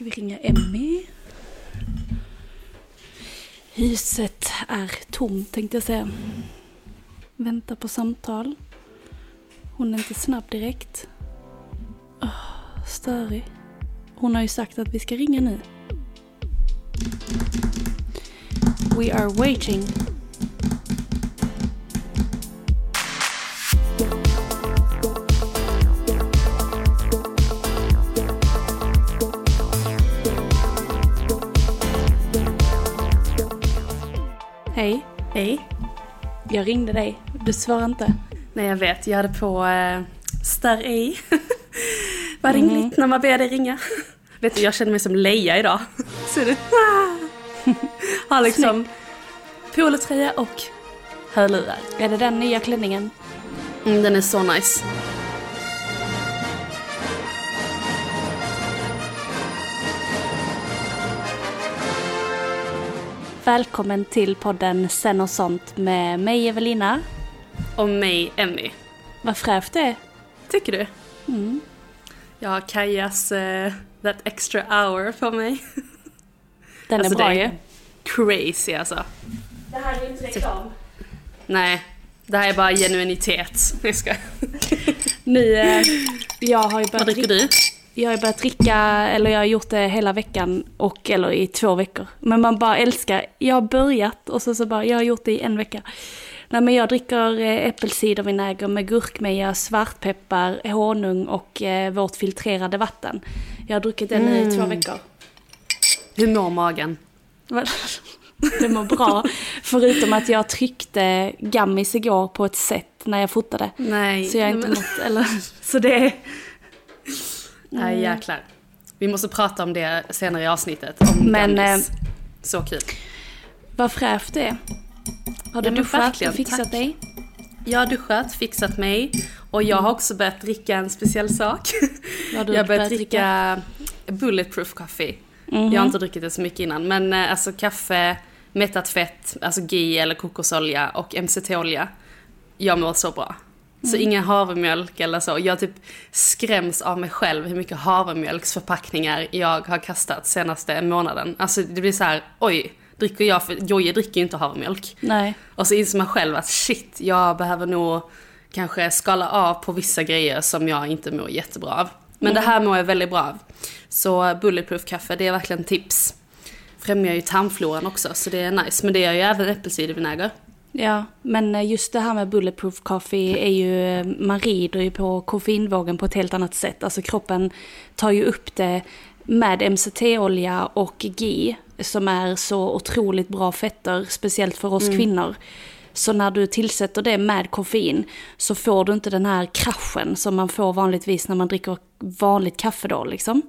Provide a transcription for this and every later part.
Ska vi ringa Emmy? Huset är tomt tänkte jag säga. Väntar på samtal. Hon är inte snabb direkt. Oh, störig. Hon har ju sagt att vi ska ringa nu. We are waiting. Hej. Jag ringde dig. Du svarade inte. Nej jag vet, jag hade på eh, Star A. Vad ringligt när man ber dig ringa. vet du, jag känner mig som Leia idag. Ser du? Har liksom polotröja och hörlurar. Är det den nya klänningen? Mm, den är så nice. Välkommen till podden Sen och sånt med mig Evelina. Och mig, Emmy. Vad fräscht det är. Tycker du? Mm. Jag har Kajas uh, That Extra Hour på mig. Den alltså, är bra det ju. crazy alltså. Det här är inte reklam. Nej, det här är bara genuinitet. Jag ska. Nu, eh, jag har ju Vad börjat dricker du? Jag har börjat dricka, eller jag har gjort det hela veckan och eller i två veckor. Men man bara älskar, jag har börjat och så, så bara, jag har gjort det i en vecka. Nej men jag dricker eh, äppelcidervinäger med gurkmeja, svartpeppar, honung och eh, vårt filtrerade vatten. Jag har druckit det nu i två veckor. Hur mår magen? Det mår bra. Förutom att jag tryckte gammis igår på ett sätt när jag fotade. Nej. Så jag har inte men- mått, eller, så det Nej jäklar. Vi måste prata om det senare i avsnittet. Om Men, Gandis. Så kul. Vad fräscht det är. Har du Ja, duschat och fixat tack. dig? Jag har duschat, fixat mig och jag har också börjat dricka en speciell sak. Har du jag har börjat dricka bulletproof coffee. Mhm. Jag har inte druckit det så mycket innan men eh, alltså kaffe, mättat fett, alltså ghee eller kokosolja och MCT-olja. Jag mår så bra. Så Mm. ingen havremjölk eller så. Jag typ skräms av mig själv hur mycket havremjölksförpackningar jag har kastat senaste månaden. Alltså det blir så här, oj, dricker jag, för Jojje dricker ju inte havremjölk. Nej. Och så inser man själv att shit, jag behöver nog kanske skala av på vissa grejer som jag inte mår jättebra av. Men det här mår jag väldigt bra av. Så bulletproof kaffe, det är verkligen tips. Främjar ju tarmfloran också, så det är nice. Men det gör ju även äppelcidervinäger. Ja, men eh, just det här med bulletproof coffee är ju, eh, man rider ju på koffeinvågen på ett helt annat sätt. Alltså kroppen tar ju upp det med MCT-olja och ghee som är så otroligt bra fetter, speciellt för oss kvinnor. Så när du tillsätter det med koffein så får du inte den här kraschen som man får vanligtvis när man dricker vanligt kaffe då liksom.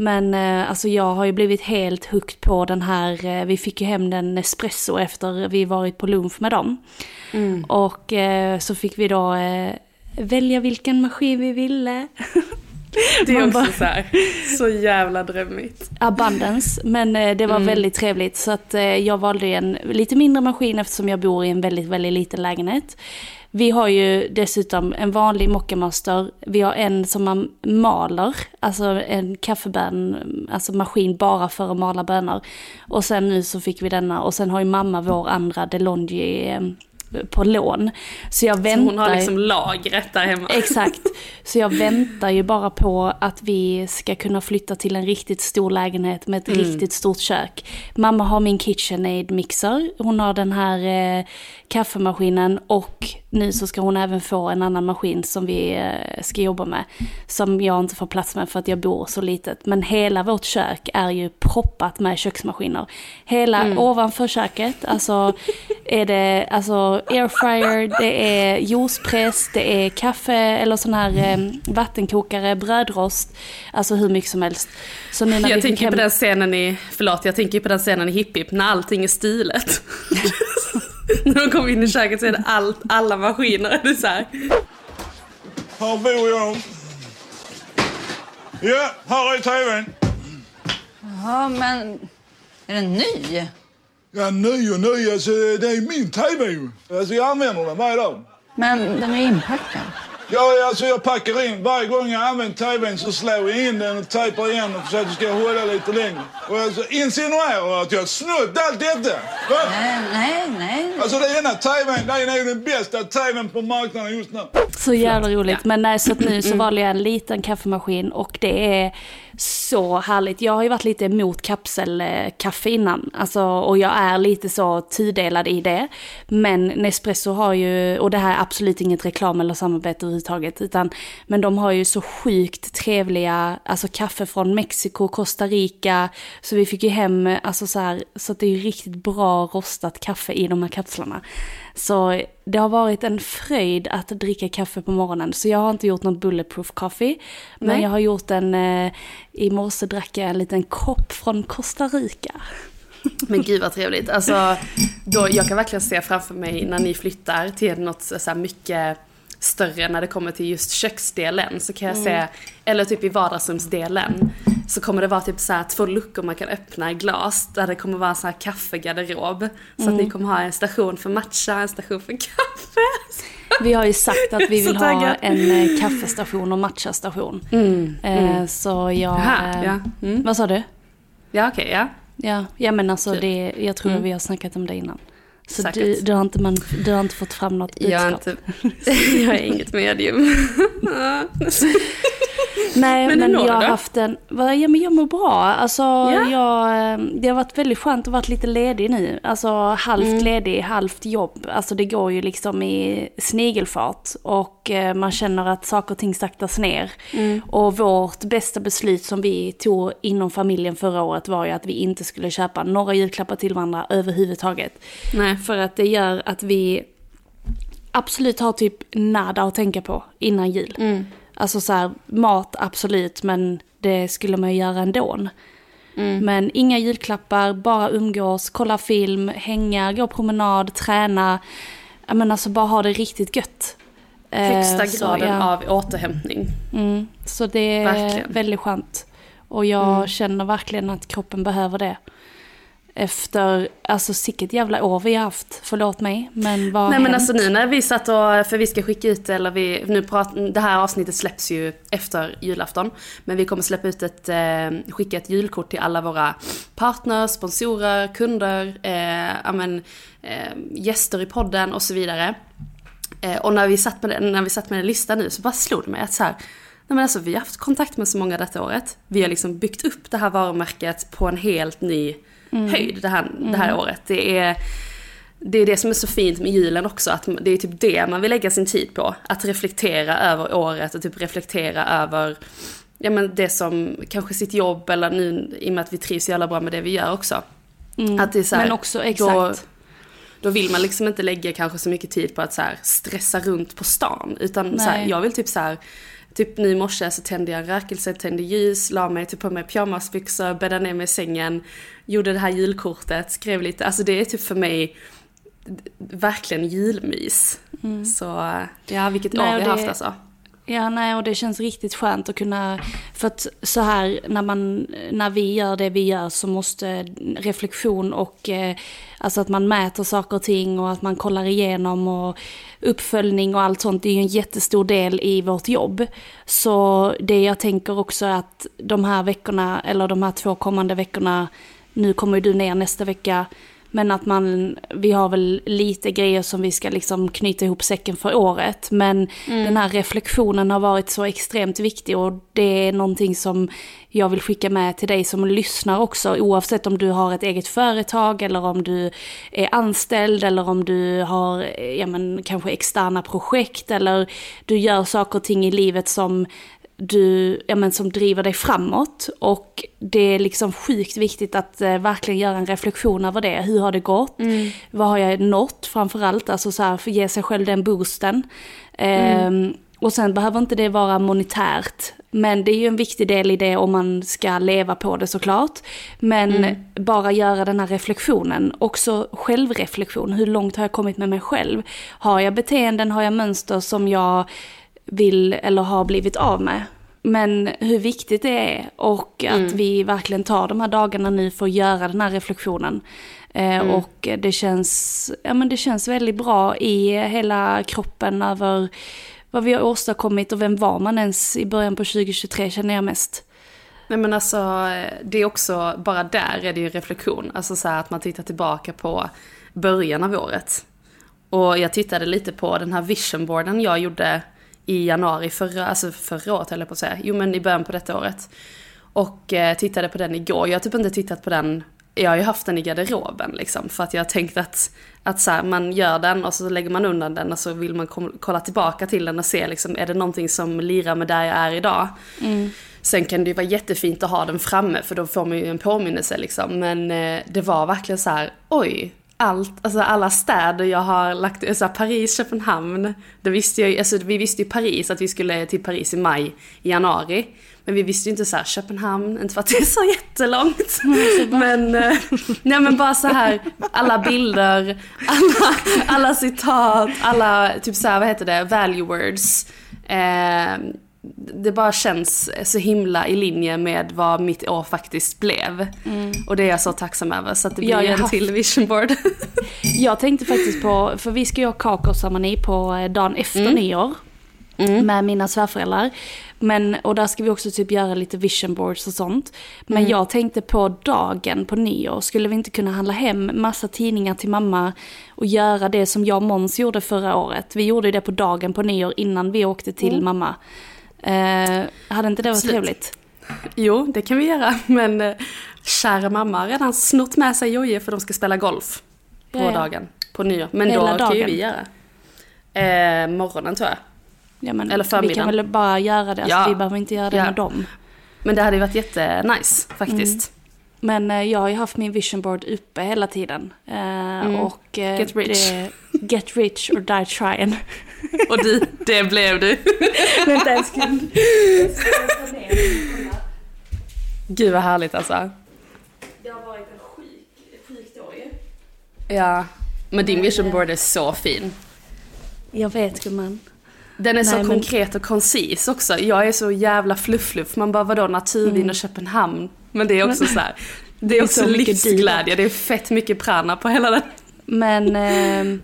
Men eh, alltså jag har ju blivit helt hooked på den här, eh, vi fick ju hem den espresso efter vi varit på lunch med dem. Och eh, så fick vi då välja vilken maskin vi ville. Det är också så här, så jävla drömmigt. abundance. Men det var Mm. väldigt trevligt. Så att jag valde en lite mindre maskin eftersom jag bor i en väldigt, väldigt liten lägenhet. Vi har ju dessutom en vanlig mockamaster. Vi har en som man maler, alltså en kaffebön, alltså maskin bara för att mala bönor. Och sen nu så fick vi denna och sen har ju mamma vår andra DeLonghi eh, på lån. Så jag Så väntar. hon har liksom lagret där hemma. Exakt. Så jag väntar ju bara på att vi ska kunna flytta till en riktigt stor lägenhet med ett riktigt stort kök. Mamma har min KitchenAid mixer, hon har den här eh, kaffemaskinen och nu så ska hon även få en annan maskin som vi eh, ska jobba med. Som jag inte får plats med för att jag bor så litet. Men hela vårt kök är ju proppat med köksmaskiner. Hela ovanför köket, alltså är det alltså airfryer, det är juicepress, det är kaffe eller sån här eh, vattenkokare, brödrost. Alltså hur mycket som helst. Så nu när vi Jag fick tänker hem- på den scenen i, förlåt, jag tänker på den scenen i Hipp Hipp när allting är stilet. när de kommer in i köket så är det allt, alla maskiner. Det är så här. Här bor jag. Ja, här är tvn. Ja, men är den ny? Ja, ny och ny. Alltså, det är min tv. Alltså, jag använder den varje dag. Men den är inpackad. Ja, alltså, jag packar in. Varje gång jag använder tvn så slår jag in den och tejpar igen den för att det ska hålla lite längre. Och alltså, insinuerar att jag har snott allt detta. Va? Nej, nej, nej. Alltså, den ena tvn, det är nog den bästa tvn på marknaden just nu. Så jävla roligt. Men nej, så att nu så valde jag en liten kaffemaskin och det är så härligt. Jag har ju varit lite emot kapselkaffe innan. Alltså, och jag är lite så tudelad i det. Men Nespresso har ju, och det här är absolut inget reklam eller samarbete överhuvudtaget. Utan, men de har ju så sjukt trevliga, alltså kaffe från Mexiko, Costa Rica. Så vi fick ju hem, alltså så här, så att det är ju riktigt bra rostat kaffe i de här kapslarna. Så det har varit en fröjd att dricka kaffe på morgonen. Så jag har inte gjort någon bulletproof coffee. Men Nej. jag har gjort en, eh, i morse drack jag en liten kopp från Costa Rica. Men gud vad trevligt. Alltså, då, jag kan verkligen se framför mig när ni flyttar till något så här mycket större när det kommer till just köksdelen. Så kan jag se, eller typ i vardagsrumsdelen. Så kommer det vara typ så två luckor man kan öppna i glas. Där det kommer vara en sån här kaffegarderob. Så att ni kommer ha en station för matcha, en station för kaffe. Vi har ju sagt att vi vill ha en eh, kaffestation och matchastation. Eh, så jag... Jaha, eh, ja. Mm. Vad sa du? Ja okej, ja. Ja, ja men alltså Kul. det, jag tror att vi har snackat om det innan. Så du, du, har inte, man, du har inte fått fram något budskap? Jag inte, jag är inget medium. Nej, Men men, jag har haft en... Ja, men jag mår bra. Alltså, Ja. jag, eh, det har varit väldigt skönt att vara lite ledig nu. Alltså halvt Mm. ledig, halvt jobb. Alltså det går ju liksom i snigelfart. Och eh, man känner att saker och ting saktas ner. Mm. Och vårt bästa beslut som vi tog inom familjen förra året var ju att vi inte skulle köpa några julklappar till varandra överhuvudtaget. Nej. För att det gör att vi absolut har typ nada att tänka på innan jul. Mm. Alltså så här, mat absolut, men det skulle man ju göra ändå. Mm. Men inga julklappar, bara umgås, kolla film, hänga, gå promenad, träna. Men alltså bara ha det riktigt gött. Eh, Högsta så, graden ja. av återhämtning. Mm, så det är Verkligen. väldigt skönt. Och jag känner verkligen att kroppen behöver det. Efter, alltså sicket jävla år vi har haft, förlåt mig, men vad har Nej men hänt? alltså nu när vi satt och, för vi ska skicka ut, eller vi, nu prat, det här avsnittet släpps ju efter julafton. Men vi kommer släppa ut ett, eh, skicka ett julkort till alla våra partners, sponsorer, kunder, eh, ja, men, eh, gäster i podden och så vidare. Eh, och när vi, satt med den, när vi satt med den listan nu så bara slog det mig att så här, Nej men alltså vi har haft kontakt med så många detta året. Vi har liksom byggt upp det här varumärket på en helt ny höjd det här, det här året. Det är, det är det som är så fint med julen också, att det är typ det man vill lägga sin tid på. Att reflektera över året och typ reflektera över ja, men det som kanske sitt jobb eller nu i och med att vi trivs jävla bra med det vi gör också. Att det är så här, Men också, Då, exakt. då vill man liksom inte lägga kanske så mycket tid på att så stressa runt på stan. Utan så här, jag vill typ så här, typ nu i morse så tände jag en rökelse, tände ljus, la mig typ på mig pyjamasbyxor, bäddade ner mig i sängen, gjorde det här julkortet, skrev lite, alltså det är typ för mig verkligen julmys. Så ja, vilket Mm. Nej, år vi har haft alltså. Ja, nej, och det känns riktigt skönt att kunna, för att så här när man, när vi gör det vi gör så måste reflektion och eh, alltså att man mäter saker och ting och att man kollar igenom och uppföljning och allt sånt, det är ju en jättestor del i vårt jobb. Så det jag tänker också är att de här veckorna, eller de här två kommande veckorna, nu kommer ju du ner nästa vecka, men att man, vi har väl lite grejer som vi ska liksom knyta ihop säcken för året. Men den här reflektionen har varit så extremt viktig och det är någonting som jag vill skicka med till dig som lyssnar också. Oavsett om du har ett eget företag eller om du är anställd eller om du har ja, men, kanske externa projekt eller du gör saker och ting i livet som du, ja, men som driver dig framåt. Och det är liksom sjukt viktigt att eh, verkligen göra en reflektion över det. Hur har det gått? Vad har jag nått framförallt? Alltså så här, för ge sig själv den boosten. Ehm, och sen behöver inte det vara monetärt. Men det är ju en viktig del i det om man ska leva på det såklart. Men bara göra den här reflektionen. Också självreflektion. Hur långt har jag kommit med mig själv? Har jag beteenden, har jag mönster som jag vill eller har blivit av med. Men hur viktigt det är och att vi verkligen tar de här dagarna nu för att göra den här reflektionen. Eh, Och det känns, ja, men det känns väldigt bra i hela kroppen över vad vi har åstadkommit och vem var man ens i början på 2023 känner jag mest. Nej men alltså, det är också, bara där är det ju reflektion. Alltså så här att man tittar tillbaka på början av året. Och jag tittade lite på den här visionboarden jag gjorde i januari förra, alltså förra året höll jag på att säga. Jo men i början på detta året. Och eh, tittade på den igår. Jag har typ inte tittat på den, jag har ju haft den i garderoben liksom. För att jag har tänkt att, att så här, man gör den och så lägger man undan den och så vill man kolla tillbaka till den och se liksom, är det någonting som lirar med där jag är idag? Sen kan det ju vara jättefint att ha den framme för då får man ju en påminnelse liksom. Men eh, det var verkligen så här, oj. Allt, alltså alla städer jag har lagt, alltså Paris, Köpenhamn. då visste jag alltså vi visste ju Paris, att vi skulle till Paris i maj, i januari. Men vi visste ju inte så här Köpenhamn, inte för att det är så jättelångt. Men, eh, nej men bara så här, alla bilder, alla, alla citat, alla typ så här, vad heter det, value words. Eh, det bara känns så himla i linje med vad mitt år faktiskt blev. Och det är jag så tacksam över. Så att det blir Ja, jag en haft- till vision board. Jag tänkte faktiskt på, för vi ska ju ha kakaoceremoni på eh, dagen efter nyår. Med mina svärföräldrar. Men, och där ska vi också typ göra lite vision boards och sånt. Men jag tänkte på dagen på nyår, skulle vi inte kunna handla hem massa tidningar till mamma och göra det som jag och Måns gjorde förra året. Vi gjorde det på dagen på nyår innan vi åkte till mamma. Eh, hade inte det varit Absolut. trevligt? jo, det kan vi göra. Men eh, kära mamma har redan snott med sig Jojje för de ska spela golf. På Ja, ja. dagen, på nyår. Men Hela då kan ju dagen. vi göra. Eh, morgonen tror jag. Ja, men Eller Vi förmiddagen. kan väl bara göra det, alltså, Ja. vi behöver inte göra det Ja. med dem. Men det hade ju varit jättenice faktiskt. Men eh, jag har ju haft min vision board uppe hela tiden. Eh, och, eh, Mm. Get rich. Det, get rich or die trying. Och du, det blev du. Vänta en sekund. Gud vad härligt alltså. Det har varit en sjuk, sjukt år ju. Ja. Men din vision board är så fin. Jag vet gumman. Den är så Nej, men- konkret och koncis också. Jag är så jävla fluff-fluff. Man bara vadå naturvin och Köpenhamn. Men det är också så här. Det är är också så mycket livsglädje. Det är fett mycket prana på hela den. Men, eh,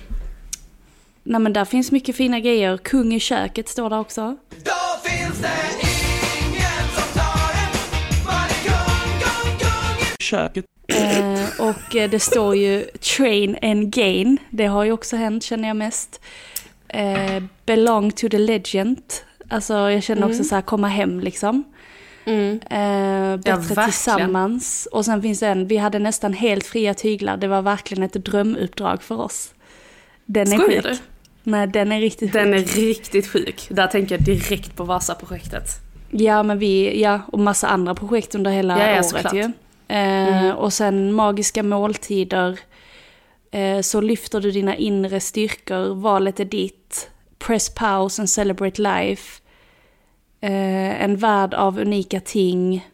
nej men där finns mycket fina grejer. Kung i köket står där också. Då finns det ingen som tar en Man är kung, kung, kung i köket Eh, och eh, det står ju train and gain. Det har ju också hänt känner jag mest. Eh, belong to the legend. Alltså jag känner också så här komma hem liksom. Eh, bättre verkligen. tillsammans. Och sen finns det en, vi hade nästan helt fria tyglar. Det var verkligen ett drömuppdrag för oss. Den är sjuk. Nej, den är riktigt Den sjuk. är riktigt sjuk. Där tänker jag direkt på Vasa-projektet. Ja, men vi, ja, och massa andra projekt under hela Ja, ja, året såklart. ju. Eh, Och sen magiska måltider. Eh, så lyfter du dina inre styrkor, valet är ditt. Press pause and celebrate life. Eh, en värld av unika ting.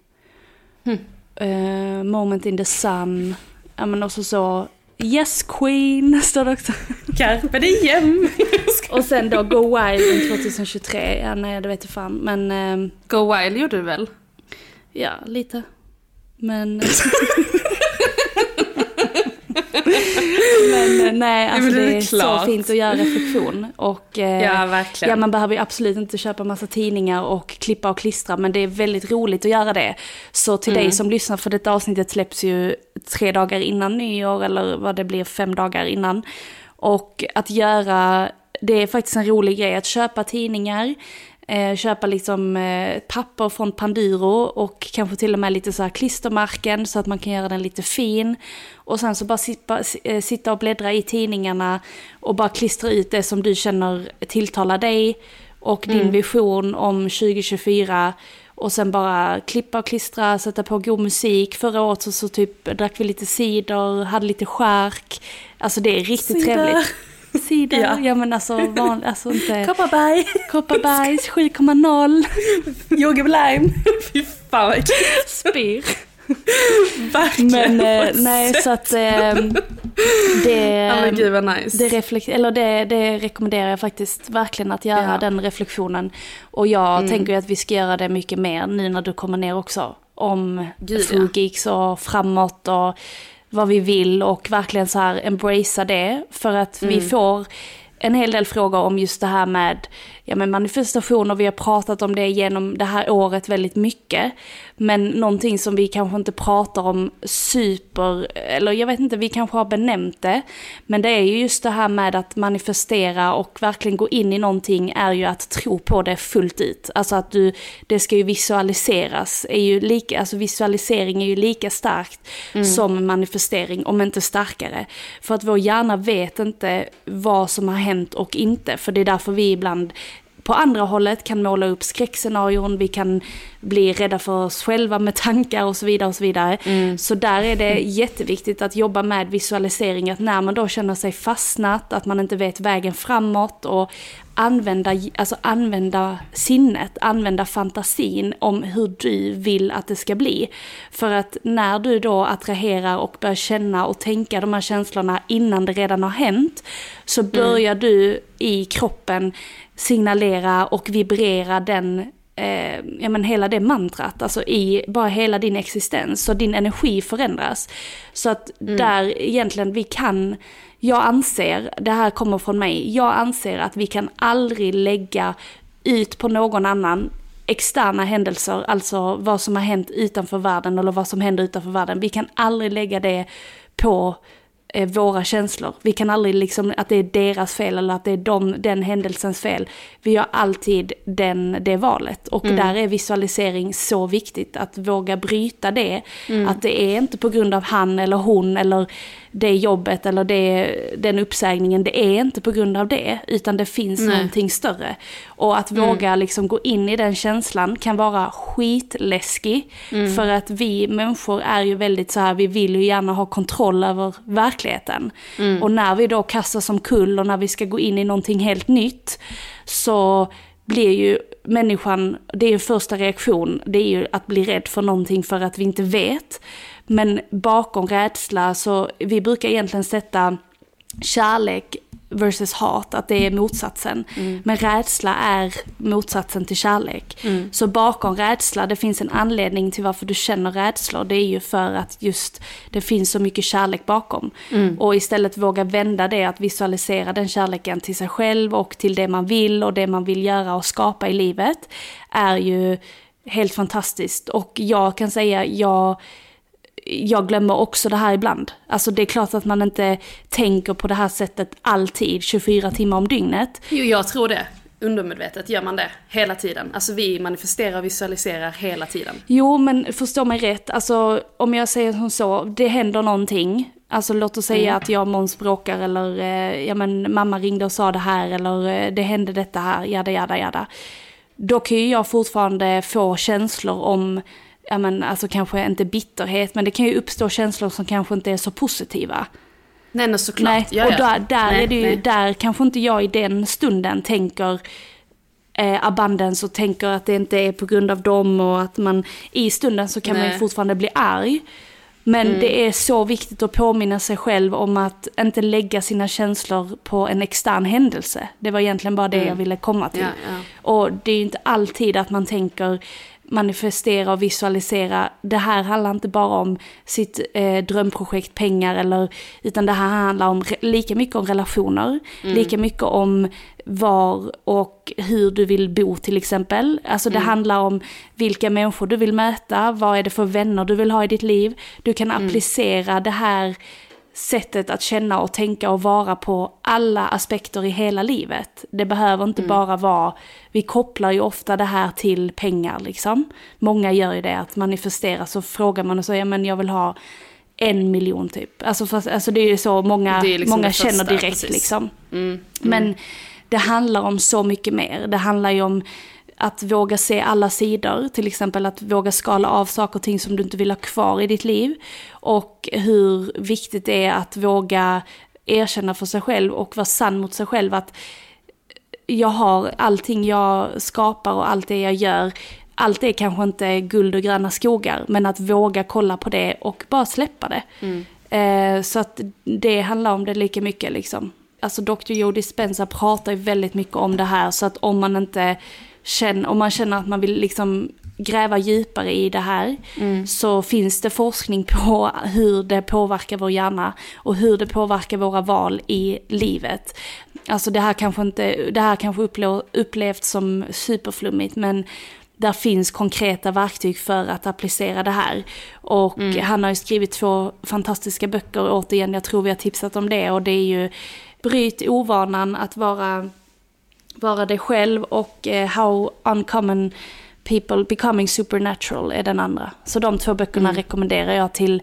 Eh, moment in the sun. Ja men också så Yes Queen står det också. Carpe diem! Och sen då Go Wild 2023, ja nej det vet jag fan. Men ehm, Go Wild gjorde du väl? ja, lite. Men... Men eh, nej, alltså det det är så fint att göra reflektion. Och, eh, Ja, verkligen. Ja, man behöver ju absolut inte köpa massa tidningar och klippa och klistra, men det är väldigt roligt att göra det. Så till Mm. dig som lyssnar, för detta avsnittet släpps ju tre dagar innan nyår, eller vad det blir, fem dagar innan. Och att göra, det är faktiskt en rolig grej, att köpa tidningar, eh, köpa liksom eh, papper från Panduro och kanske till och med lite så här klistermärken så att man kan göra den lite fin. Och sen så bara sitta, eh, sitta och bläddra i tidningarna och bara klistra ut det som du känner tilltalar dig och din vision om 2024. Och sen bara klippa och klistra, sätta på god musik. Förra året så, så typ drack vi lite cider, hade lite skärk. Alltså det är riktigt Cider. trevligt. Cider, ja. Ja. men alltså, van, alltså inte... Kopparberg! Kopparbergs 7,0. Yogi Lime! Fy fan vad. Spyr. Verkligen. Men eh, nej, så att eh, det, gud vad nice. det, reflekt, eller det, det rekommenderar jag faktiskt verkligen att göra Ja. Mm. den reflektionen. Och jag tänker ju att vi ska göra det mycket mer nu när du kommer ner också. Om Gud, ja. Geeks och framåt och vad vi vill och verkligen så här embracea det. För att Mm. vi får en hel del frågor om just det här med, ja, med manifestation och vi har pratat om det genom det här året väldigt mycket. Men någonting som vi kanske inte pratar om super, eller jag vet inte, vi kanske har benämnt det. Men det är ju just det här med att manifestera och verkligen gå in i någonting är ju att tro på det fullt ut. Alltså att du, det ska ju visualiseras, är ju lika, alltså visualisering är ju lika starkt som manifestering, om inte starkare. För att vår hjärna vet inte vad som har hänt och inte, för det är därför vi ibland på andra hållet kan måla upp skräckscenarion, vi kan bli rädda för oss själva med tankar och så vidare. och Så vidare. Så där är det jätteviktigt att jobba med visualisering, att när man då känner sig fastnat, att man inte vet vägen framåt och använda, alltså använda sinnet, använda fantasin om hur du vill att det ska bli. För att när du då attraherar och börjar känna och tänka de här känslorna innan det redan har hänt, så börjar du i kroppen signalera och vibrera den eh, ja, men hela det mantrat, alltså i bara hela din existens. Så din energi förändras. Så att där egentligen vi kan, jag anser, det här kommer från mig, jag anser att vi kan aldrig lägga ut på någon annan externa händelser, alltså vad som har hänt utanför världen eller vad som händer utanför världen. Vi kan aldrig lägga det på våra känslor. Vi kan aldrig liksom att det är deras fel eller att det är de, den händelsens fel. Vi gör alltid den, det valet. Och där är visualisering så viktigt. Att våga bryta det. Att det är inte på grund av han eller hon eller det jobbet eller det, den uppsägningen. Det är inte på grund av det. Utan det finns någonting större. Och att våga liksom gå in i den känslan kan vara skitläskig. För att vi människor är ju väldigt så här, vi vill ju gärna ha kontroll över verkligheten. Och när vi då kastas omkull och när vi ska gå in i någonting helt nytt så blir ju människan, det är ju första reaktion, det är ju att bli rädd för någonting för att vi inte vet. Men bakom rädsla så, vi brukar egentligen sätta kärlek versus hat, att det är motsatsen. Men rädsla är motsatsen till kärlek. Så bakom rädsla, det finns en anledning till varför du känner rädslor. Det är ju för att just det finns så mycket kärlek bakom. Och istället våga vända det, att visualisera den kärleken till sig själv och till det man vill och det man vill göra och skapa i livet, är ju helt fantastiskt. Och jag kan säga, jag jag glömmer också det här ibland. Alltså det är klart att man inte tänker på det här sättet alltid, 24 timmar om dygnet. Jo, jag tror det. Undermedvetet gör man det hela tiden. Alltså vi manifesterar och visualiserar hela tiden. Jo, men förstå mig rätt, alltså om jag säger som så, det händer någonting. Alltså låt oss säga att jag och Måns bråkar eller eh, ja men mamma ringde och sa det här eller eh, det hände detta här, jada jada jada. Då kan ju jag fortfarande få känslor om, ja men alltså kanske inte bitterhet, men det kan ju uppstå känslor som kanske inte är så positiva. Nej, men såklart. Nej, Ja, och där, där Nej, är det ju, nej. där kanske inte jag i den stunden tänker eh, abundance och tänker att det inte är på grund av dem och att man i stunden så kan man ju fortfarande bli arg. Men det är så viktigt att påminna sig själv om att inte lägga sina känslor på en extern händelse. Det var egentligen bara det jag ville komma till. Ja, ja. Och det är ju inte alltid att man tänker manifestera och visualisera. Det här handlar inte bara om sitt eh, drömprojekt, pengar eller, utan det här handlar om lika mycket om relationer, lika mycket om var och hur du vill bo till exempel. Alltså det handlar om vilka människor du vill möta, vad är det för vänner du vill ha i ditt liv. Du kan applicera det här sättet att känna och tänka och vara på alla aspekter i hela livet. Det behöver inte bara vara, vi kopplar ju ofta det här till pengar liksom. Många gör ju det, att manifestera så frågar man och säger men jag vill ha en miljon typ. Alltså, fast, alltså det är ju så många, liksom många det känner första, direkt precis. liksom. Men det handlar om så mycket mer. Det handlar ju om att våga se alla sidor, till exempel att våga skala av saker och ting som du inte vill ha kvar i ditt liv. Och hur viktigt det är att våga erkänna för sig själv och vara sann mot sig själv att jag har allting jag skapar och allt det jag gör. Allt är kanske inte guld och gröna skogar, men att våga kolla på det och bara släppa det. Eh, så att det handlar om det lika mycket liksom. Alltså Dr. Joe Dispenza pratar ju väldigt mycket om det här, så att om man inte känner, om man känner att man vill liksom gräva djupare i det här, så finns det forskning på hur det påverkar vår hjärna och hur det påverkar våra val i livet. Alltså det här kanske inte, det här kanske upple- upplevs som superflummigt, men där finns konkreta verktyg för att applicera det här. Och han har ju skrivit två fantastiska böcker, återigen, jag tror vi har tipsat om det, och det är ju Bryt ovanan att vara, vara dig själv och eh, How Uncommon People Becoming Supernatural är den andra. Så de två böckerna rekommenderar jag till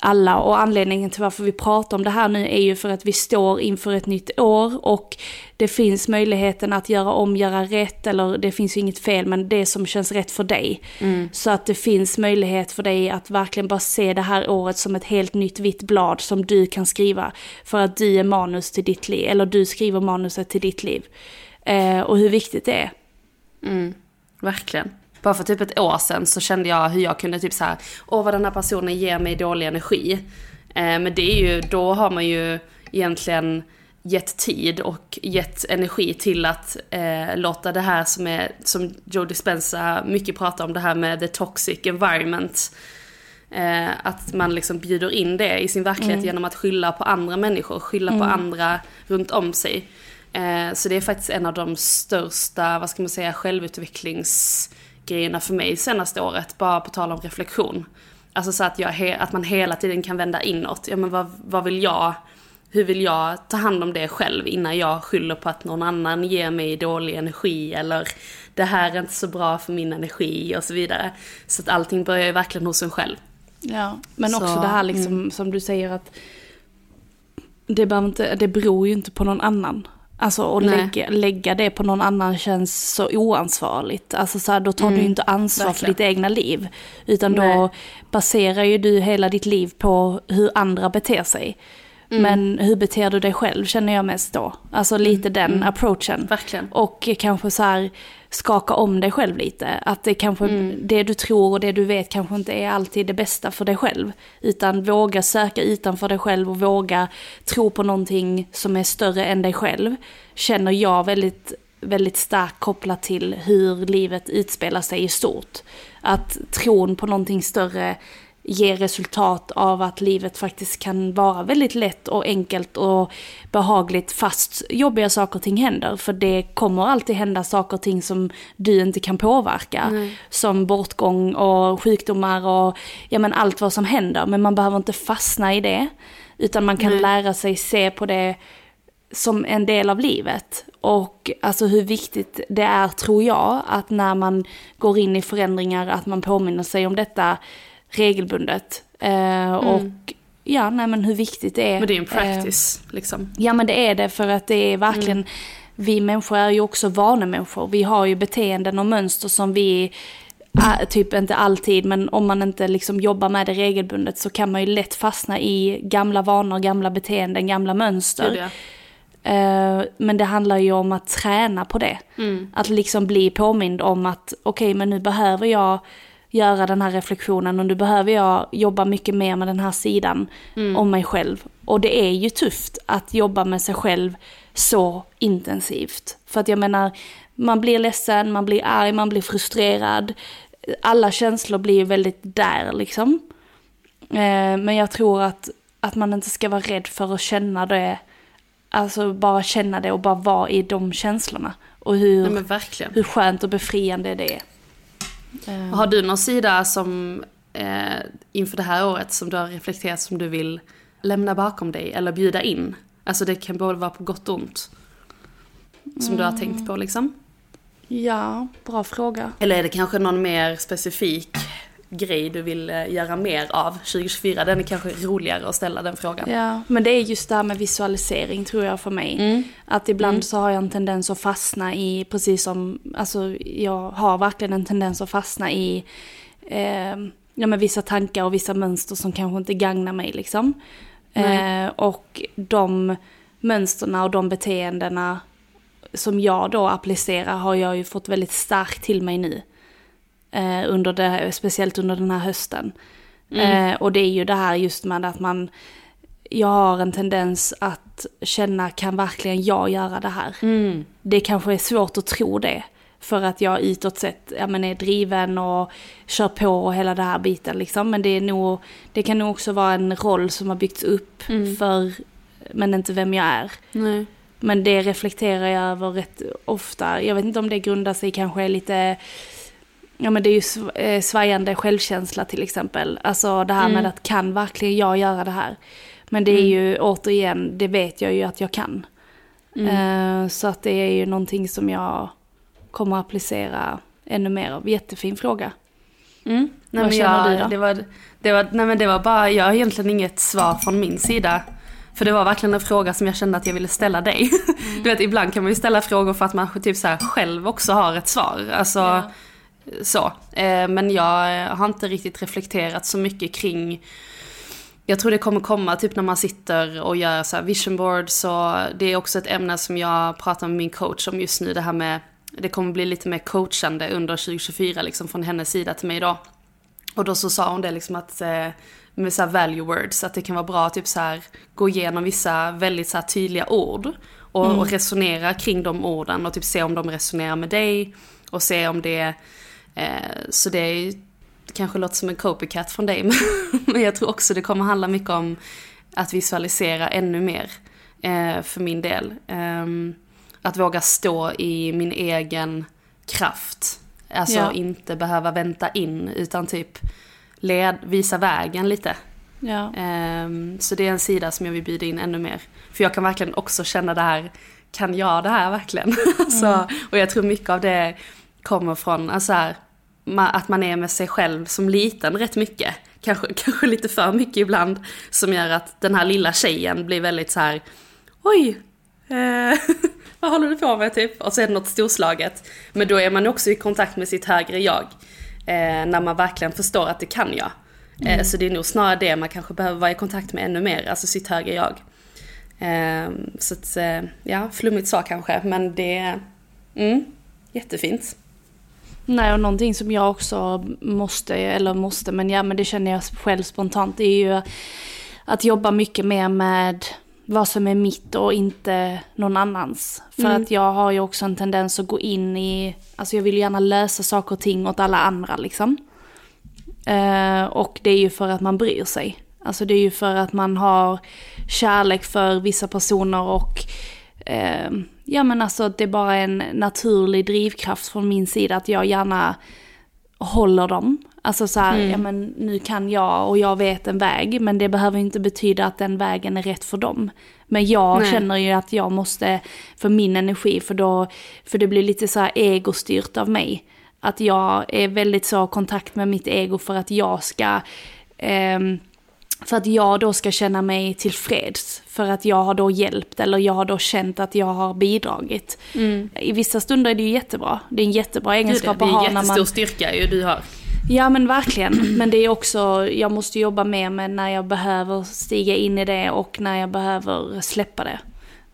alla och anledningen till varför vi pratar om det här nu är ju för att vi står inför ett nytt år och det finns möjligheten att göra om, göra rätt eller det finns ju inget fel men det som känns rätt för dig. Så att det finns möjlighet för dig att verkligen bara se det här året som ett helt nytt vitt blad som du kan skriva för att du är manus till ditt liv eller du skriver manuset till ditt liv. Eh, och hur viktigt det är. Verkligen. Bara för typ ett år sedan så kände jag hur jag kunde typ så här, åh vad den här personen ger mig dålig energi. Eh, men det är ju, då har man ju egentligen gett tid och gett energi till att eh, låta det här som är, som Joe Dispenza mycket pratar om, det här med the toxic environment. Eh, att man liksom bjuder in det i sin verklighet genom att skylla på andra människor, skylla på andra runt om sig. Eh, så det är faktiskt en av de största, vad ska man säga, självutvecklingsgrejerna för mig senaste året. Bara på tal om reflektion. Alltså så att, jag, att man hela tiden kan vända inåt. Ja men vad, vad vill jag, hur vill jag ta hand om det själv innan jag skyller på att någon annan ger mig dålig energi eller det här är inte så bra för min energi och så vidare. Så att allting börjar ju verkligen hos en själv. Ja, men Så, också det här liksom, som du säger att det, inte, det beror ju inte på någon annan. Alltså att lägga, lägga det på någon annan känns så oansvarigt. Alltså så här, då tar du ju inte ansvar för verkligen. ditt egna liv. Utan då Nej. baserar ju du hela ditt liv på hur andra beter sig. Men hur beter du dig själv känner jag mest då. Alltså lite den approachen. Verkligen. Och kanske så här skaka om dig själv lite. Att det kanske, det du tror och det du vet kanske inte är alltid det bästa för dig själv. Utan våga söka utanför dig själv och våga tro på någonting som är större än dig själv. Känner jag väldigt, väldigt starkt kopplat till hur livet utspelar sig i stort. Att tron på någonting större ger resultat av att livet faktiskt kan vara väldigt lätt och enkelt och behagligt fast jobbiga saker och ting händer. För det kommer alltid hända saker och ting som du inte kan påverka. Som bortgång och sjukdomar och ja, men allt vad som händer. Men man behöver inte fastna i det. Utan man kan lära sig se på det som en del av livet. Och alltså hur viktigt det är tror jag att när man går in i förändringar att man påminner sig om detta regelbundet. Eh, Och ja, nej men hur viktigt det är. Mm. Men det är en Eh, practice liksom. Ja men det är det för att det är verkligen, vi människor är ju också vanemänniskor. Vi har ju beteenden och mönster som vi, äh, typ inte alltid, men om man inte liksom jobbar med det regelbundet så kan man ju lätt fastna i gamla vanor, gamla beteenden, gamla mönster. Ja. Eh, Men det handlar ju om att träna på det. Att liksom bli påmind om att okej men nu behöver jag göra den här reflektionen och nu behöver jag jobba mycket mer med den här sidan om mig själv. Och det är ju tufft att jobba med sig själv så intensivt. För att jag menar, man blir ledsen, man blir arg, man blir frustrerad. Alla känslor blir väldigt där liksom. Eh, men jag tror att, att man inte ska vara rädd för att känna det. Alltså bara känna det och bara vara i de känslorna. Och hur, Nej hur skönt och befriande det är. Har du någon sida som eh, inför det här året som du har reflekterat som du vill lämna bakom dig eller bjuda in? Alltså det kan både vara på gott och ont. Som du har tänkt på liksom. Ja, bra fråga. Eller är det kanske någon mer specifik grej du vill eh, göra mer av 2024? Den är kanske roligare att ställa den frågan. Ja, men det är just det här med visualisering tror jag för mig. Mm. Att ibland så har jag en tendens att fastna i, precis som, alltså jag har verkligen en tendens att fastna i eh, ja, men vissa tankar och vissa mönster som kanske inte gagnar mig liksom. Eh, och de mönsterna och de beteendena som jag då applicerar har jag ju fått väldigt starkt till mig nu. Eh, under det, speciellt under den här hösten. Eh, och det är ju det här just med att man, jag har en tendens att känna, kan verkligen jag göra det här? Det kanske är svårt att tro det. För att jag utåt sett ja, men är driven och kör på och hela det här biten liksom. Men det, är nog, det kan nog också vara en roll som har byggts upp för, men inte vem jag är. Nej. Men det reflekterar jag över rätt ofta. Jag vet inte om det grundar sig kanske lite... Ja men det är ju sv- eh, svajande självkänsla till exempel. Alltså det här med att kan verkligen jag göra det här? Men det är ju återigen, det vet jag ju att jag kan. Eh, så att det är ju någonting som jag kommer att applicera ännu mer av. Jättefin fråga. Mm. Nej, Vad men känner jag, du då? Det var, det, var, nej men det var bara, jag har egentligen inget svar från min sida. För det var verkligen en fråga som jag kände att jag ville ställa dig. Mm. Du vet ibland kan man ju ställa frågor för att man typ så själv också har ett svar. Alltså så. Eh, men jag har inte riktigt reflekterat så mycket kring jag tror det kommer komma typ när man sitter och gör så här vision board så det är också ett ämne som jag pratar med min coach om just nu det här med det kommer bli lite mer coachande under 2024 liksom från hennes sida till mig då. Och då så sa hon det liksom att eh, med så här value words, att det kan vara bra att typ så här gå igenom vissa väldigt så tydliga ord och, och resonera kring de orden och typ se om de resonerar med dig och se om det eh, så det är ju- kanske låter som en copycat från dig men, jag tror också det kommer handla mycket om att visualisera ännu mer eh, för min del. Ehm, att våga stå i min egen kraft. Alltså Ja. inte behöva vänta in utan typ led, visa vägen lite. Ja. Ehm, så det är en sida som jag vill bjuda in ännu mer. För jag kan verkligen också känna det här, kan jag det här verkligen? alltså, och jag tror mycket av det kommer från alltså här, att man är med sig själv som liten rätt mycket. Kanske, kanske lite för mycket ibland. Som gör att den här lilla tjejen blir väldigt så här, oj, eh, vad håller du på med typ? Och så är det något storslaget. Men då är man också i kontakt med sitt högre jag. Eh, när man verkligen förstår att det kan jag. Eh, så det är nog snarare det man kanske behöver vara i kontakt med ännu mer, alltså sitt högre jag. Eh, så att, eh, ja, flummigt svar kanske, men det är mm, jättefint. Nej, och någonting som jag också måste, eller måste, men ja, men det känner jag själv spontant, det är ju att jobba mycket mer med vad som är mitt och inte någon annans. För att jag har ju också en tendens att gå in i, alltså jag vill gärna lösa saker och ting åt alla andra liksom. Eh, och det är ju för att man bryr sig. Alltså det är ju för att man har kärlek för vissa personer och eh, ja men alltså det är bara en naturlig drivkraft från min sida att jag gärna håller dem. Alltså så här, ja men nu kan jag och jag vet en väg men det behöver inte betyda att den vägen är rätt för dem. Men jag Nej. känner ju att jag måste, för min energi, för då, för det blir lite så här egostyrt av mig. Att jag är väldigt så kontakt med mitt ego för att jag ska ehm, för att jag då ska känna mig tillfreds. För att jag har då hjälpt eller jag har då känt att jag har bidragit. I vissa stunder är det ju jättebra. Det är en jättebra egenskap det är att en ha jättestor man... styrka ju du har. Ja men verkligen. Men det är också, jag måste jobba mer med när jag behöver stiga in i det och när jag behöver släppa det.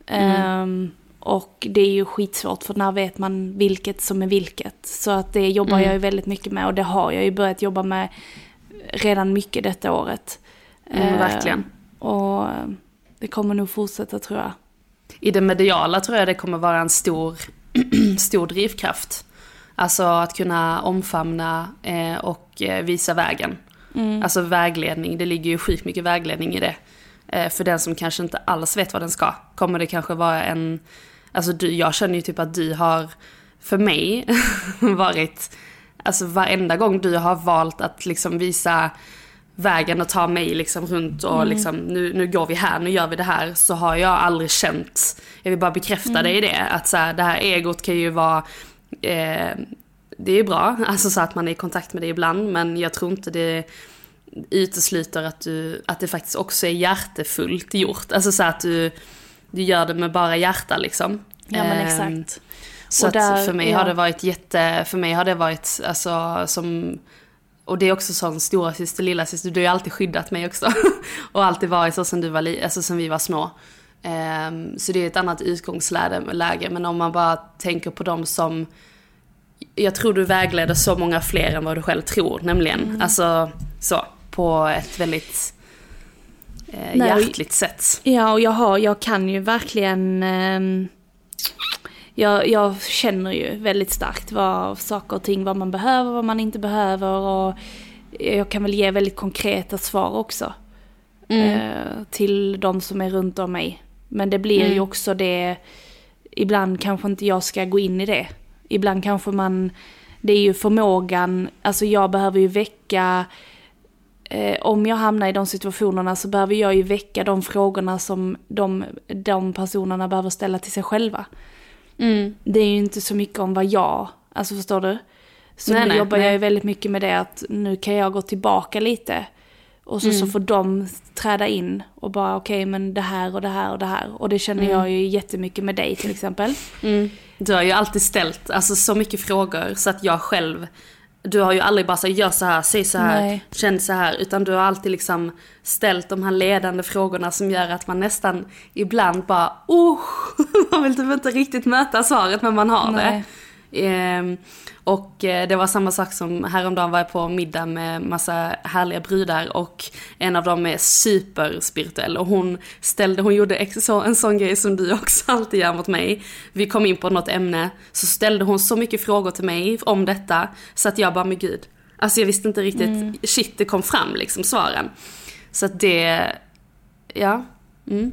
Ehm, och det är ju skitsvårt för när vet man vilket som är vilket. Så att det jobbar Mm. jag ju väldigt mycket med och det har jag ju börjat jobba med redan mycket detta året. Mm, Eh, verkligen. Och det kommer nog fortsätta tror jag. I det mediala tror jag det kommer vara en stor, stor drivkraft. Alltså att kunna omfamna eh, och eh, visa vägen. Alltså vägledning, det ligger ju sjukt mycket vägledning i det. För den som kanske inte alls vet vad den ska, kommer det kanske vara en... Alltså du, jag känner ju typ att du har, för mig, varit... Alltså varenda gång du har valt att liksom visa vägen och ta mig liksom runt och liksom nu, nu går vi här, nu gör vi det här. Så har jag aldrig känt, jag vill bara bekräfta dig i det, att så här, det här egot kan ju vara eh, det är bra, alltså så att man är i kontakt med det ibland, men jag tror inte det utesluter att, du, att det faktiskt också är hjärtefullt gjort. Alltså så att du, du gör det med bara hjärta liksom. Ja men Ehm, exakt. Så där- att för mig ja. har det varit jätte, för mig har det varit alltså som, och det är också sån stora syster, lilla syster, du har ju alltid skyddat mig också. och alltid varit så sen du var, li- alltså sen vi var små. Ehm, så det är ett annat utgångsläge, läge. men om man bara tänker på dem som jag tror du vägleder så många fler än vad du själv tror, nämligen. Mm. Alltså så, på ett väldigt eh, hjärtligt sätt. Ja, och jag, har, jag kan ju verkligen... ehm, jag, jag känner ju väldigt starkt vad saker och ting, vad man behöver, vad man inte behöver. Och jag kan väl ge väldigt konkreta svar också. Eh, till de som är runt om mig. Men det blir ju också det, ibland kanske inte jag ska gå in i det. Ibland kanske man, det är ju förmågan, alltså jag behöver ju väcka eh, om jag hamnar i de situationerna så behöver jag ju väcka de frågorna som de, de personerna behöver ställa till sig själva. Mm. Det är ju inte så mycket om vad jag, alltså förstår du? Så Nej, nu nej, jobbar nej. jag ju väldigt mycket med det att nu kan jag gå tillbaka lite. Och så, Mm. så får de träda in och bara okej men det här och det här och det här. Och det känner Mm. jag ju jättemycket med dig till exempel. Du har ju alltid ställt alltså, så mycket frågor så att jag själv du har ju aldrig bara sagt gör så här, säg så här, Nej. känn så här. Utan du har alltid liksom ställt de här ledande frågorna som gör att man nästan ibland bara oh, man vill typ inte riktigt möta svaret men man har Nej. det. Ehm, och eh, det var samma sak som häromdagen var jag på middag med massa härliga brudar och en av dem är superspirituell och hon ställde, hon gjorde en sån grej som du också alltid gör mot mig. Vi kom in på något ämne, så ställde hon så mycket frågor till mig om detta så att jag bara, men gud. Alltså jag visste inte riktigt, shit det kom fram liksom svaren. Så att det, ja, mm,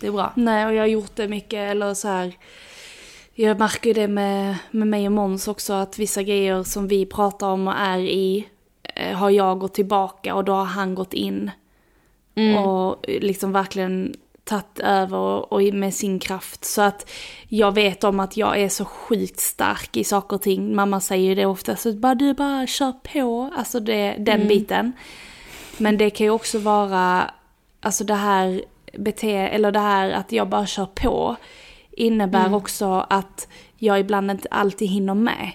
det är bra. Nej, och jag har gjort det mycket, eller så här. Jag märker ju det med, med mig och Måns också, att vissa grejer som vi pratar om och är i, eh, har jag gått tillbaka och då har han gått in. Och liksom verkligen tagit över och, med sin kraft. Så att jag vet om att jag är så sjukt stark i saker och ting. Mamma säger ju det ofta, så bara du bara kör på, alltså det, den biten. Men det kan ju också vara, alltså det här bete eller det här att jag bara kör på innebär också att jag ibland inte alltid hinner med.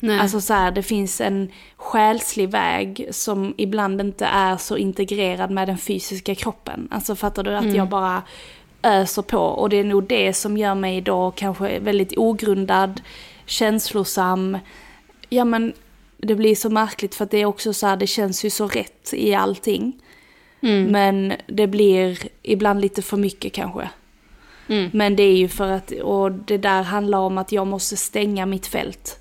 Nej. Alltså så här, det finns en själslig väg som ibland inte är så integrerad med den fysiska kroppen. Alltså fattar du att jag bara öser på och det är nog det som gör mig då kanske väldigt ogrundad, känslosam. Ja men det blir så märkligt för att det är också så här, det känns ju så rätt i allting. Men det blir ibland lite för mycket kanske. Men det är ju för att, och det där handlar om att jag måste stänga mitt fält.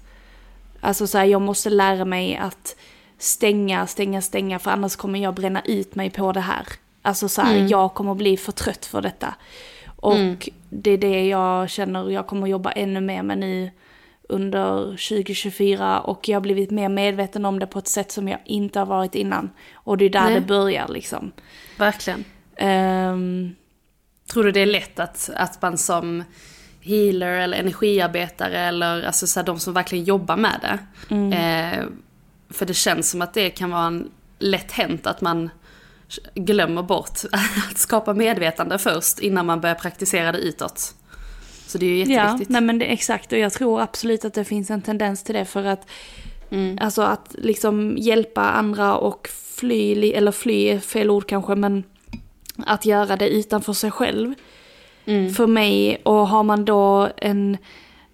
Alltså så här, jag måste lära mig att stänga, stänga, stänga för annars kommer jag bränna ut mig på det här. Alltså så här, jag kommer bli för trött för detta. Och det är det jag känner jag kommer jobba ännu mer med nu under 2024 och jag har blivit mer medveten om det på ett sätt som jag inte har varit innan. Och det är där Nej. det börjar liksom. Verkligen. Ehm, Tror du det är lätt att, att man som healer eller energiarbetare eller alltså så här, de som verkligen jobbar med det. Eh, för det känns som att det kan vara en lätt hänt att man glömmer bort att skapa medvetande först innan man börjar praktisera det utåt. Så det är ju Ja, jätteviktigt. nej men det, exakt. Och jag tror absolut att det finns en tendens till det för att Alltså att liksom hjälpa andra och fly, eller fly är fel ord kanske, men att göra det utanför sig själv. för mig. Och har man då en,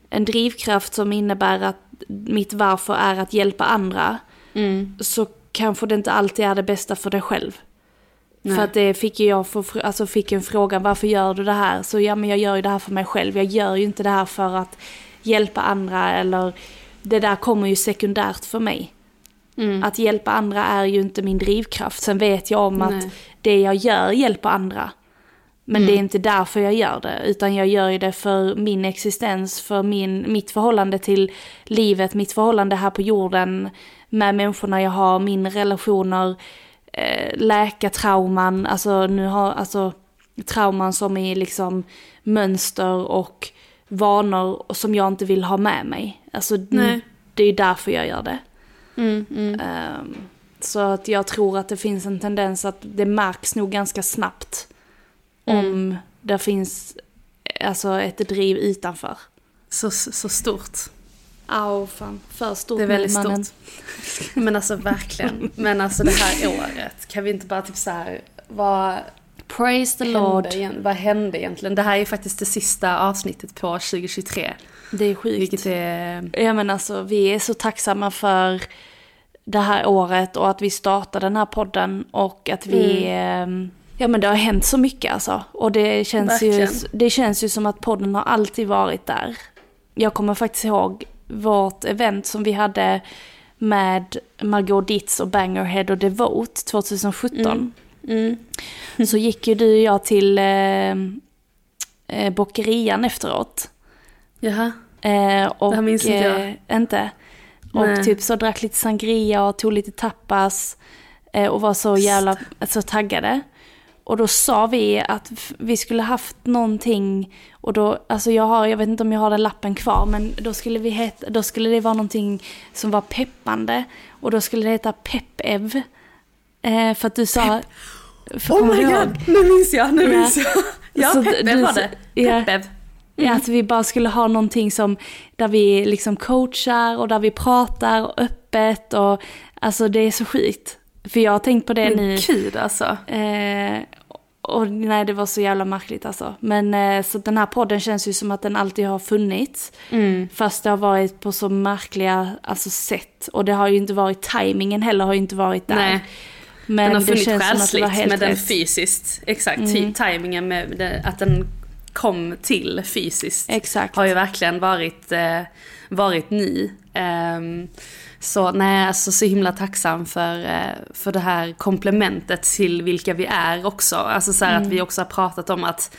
en drivkraft som innebär att mitt varför är att hjälpa andra. Så kanske det inte alltid är det bästa för dig själv. För att det fick jag, för, alltså fick en fråga, varför gör du det här? Så ja, men jag gör ju det här för mig själv. Jag gör ju inte det här för att hjälpa andra eller det där kommer ju sekundärt för mig. Att hjälpa andra är ju inte min drivkraft. Sen vet jag om att Nej. Det jag gör hjälper andra. Men det är inte därför jag gör det, utan jag gör ju det för min existens, för min, mitt förhållande till livet, mitt förhållande här på jorden med människorna jag har, mina relationer, eh, läka trauman, alltså nu har, alltså trauman som är liksom mönster och vanor som jag inte vill ha med mig. Alltså Nej. det är ju därför jag gör det. Mm, mm. Ehm, så att jag tror att det finns en tendens att det märks nog ganska snabbt om det finns alltså ett driv utanför. Så, så stort. Au fan, för stort Det är väldigt mannen. stort. Men alltså verkligen. Men alltså det här året, kan vi inte bara typ så här, vad Praise the Lord. igen- vad hände egentligen? Det här är faktiskt det sista avsnittet på 2023. Det är sjukt. Vilket är... Ja men alltså vi är så tacksamma för det här året och att vi startade den här podden och att vi... ehm, Ja men det har hänt så mycket alltså. Och det känns, ju, det känns ju som att podden har alltid varit där. Jag kommer faktiskt ihåg vårt event som vi hade med Margot Ditz och Bangerhead och Devote 2017. Mm. Så gick ju du och jag till eh, eh, Bockerian efteråt. Jaha. Eh, och, Det här minns inte jag. Eh, inte. Och Nej. typ så drack lite sangria och tog lite tapas. Eh, och var så jävla så taggade. Och då sa vi att vi skulle haft någonting. Och då, alltså jag har, jag vet inte om jag har den lappen kvar. Men då skulle, vi heta, då skulle det vara någonting som var peppande. Och då skulle det heta Peppev. Eh, för att du sa... För, Oh my du ihåg? god, nu minns jag, nu Ja. minns jag. Ja, Så Peppev var det. ja. Peppev. Ja, att vi bara skulle ha någonting som, där vi liksom coachar och där vi pratar öppet och alltså det är så skit. För jag har tänkt på det Men nu. gud alltså. Eh, och nej, det var så jävla märkligt alltså. Men eh, så den här podden känns ju som att den alltid har funnits. Mm. Fast det har varit på så märkliga alltså, sätt. Och det har ju inte varit, tajmingen heller har ju inte varit där. Nej. Men Den har funnits själsligt men den. Mm. fysiskt. Exakt, mm. tajmingen med det, att den kom till fysiskt. Exakt. Har ju verkligen varit, eh, varit ny. Ehm, så nej, alltså så himla tacksam för, eh, för det här komplementet till vilka vi är också. Alltså så här att vi också har pratat om att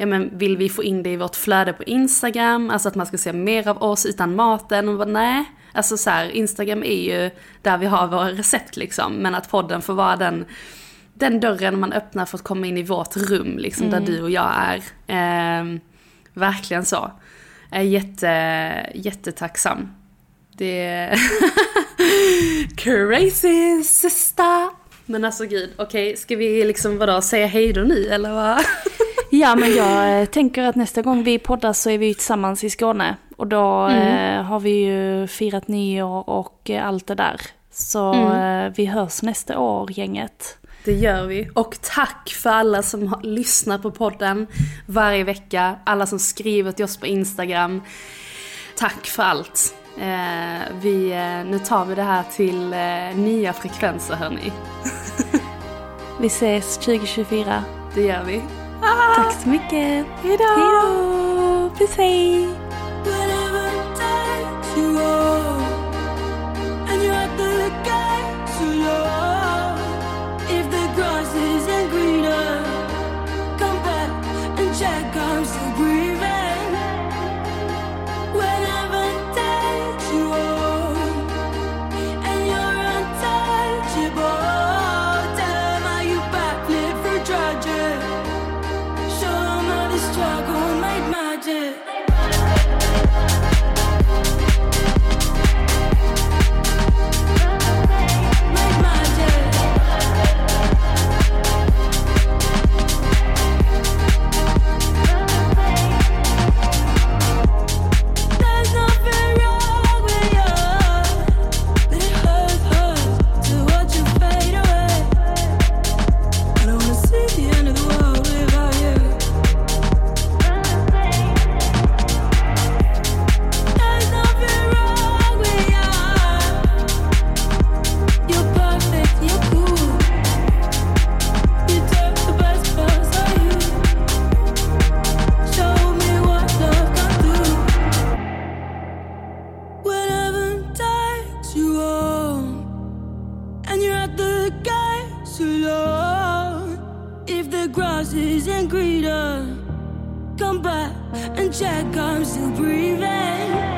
Ja men vill vi få in det i vårt flöde på Instagram? Alltså att man ska se mer av oss utan maten. Och bara, nej. Alltså så här, Instagram är ju där vi har våra recept liksom. Men att podden får vara den, den dörren man öppnar för att komma in i vårt rum liksom. Där du och jag är. Ehm, verkligen så. Jag är jätte, jättetacksam. Det är crazy sister. Men alltså gud, okej, ska vi liksom vadå, säga hej då nu eller vad? Ja, men jag eh, tänker att nästa gång vi poddar så är vi tillsammans i Skåne. Och då eh, har vi ju firat nyår och eh, allt det där. Så eh, vi hörs nästa år, gänget. Det gör vi. Och tack för alla som lyssnar på podden varje vecka. Alla som skriver till oss på Instagram. Tack för allt. Eh, vi, eh, nu tar vi det här till eh, nya frekvenser hörni. Vi ses 2024. Det gör vi. Tack så mycket. Hejdå! Hejdå! Puss hej! The alone. If the grass isn't greener, come back and check I'm still breathing.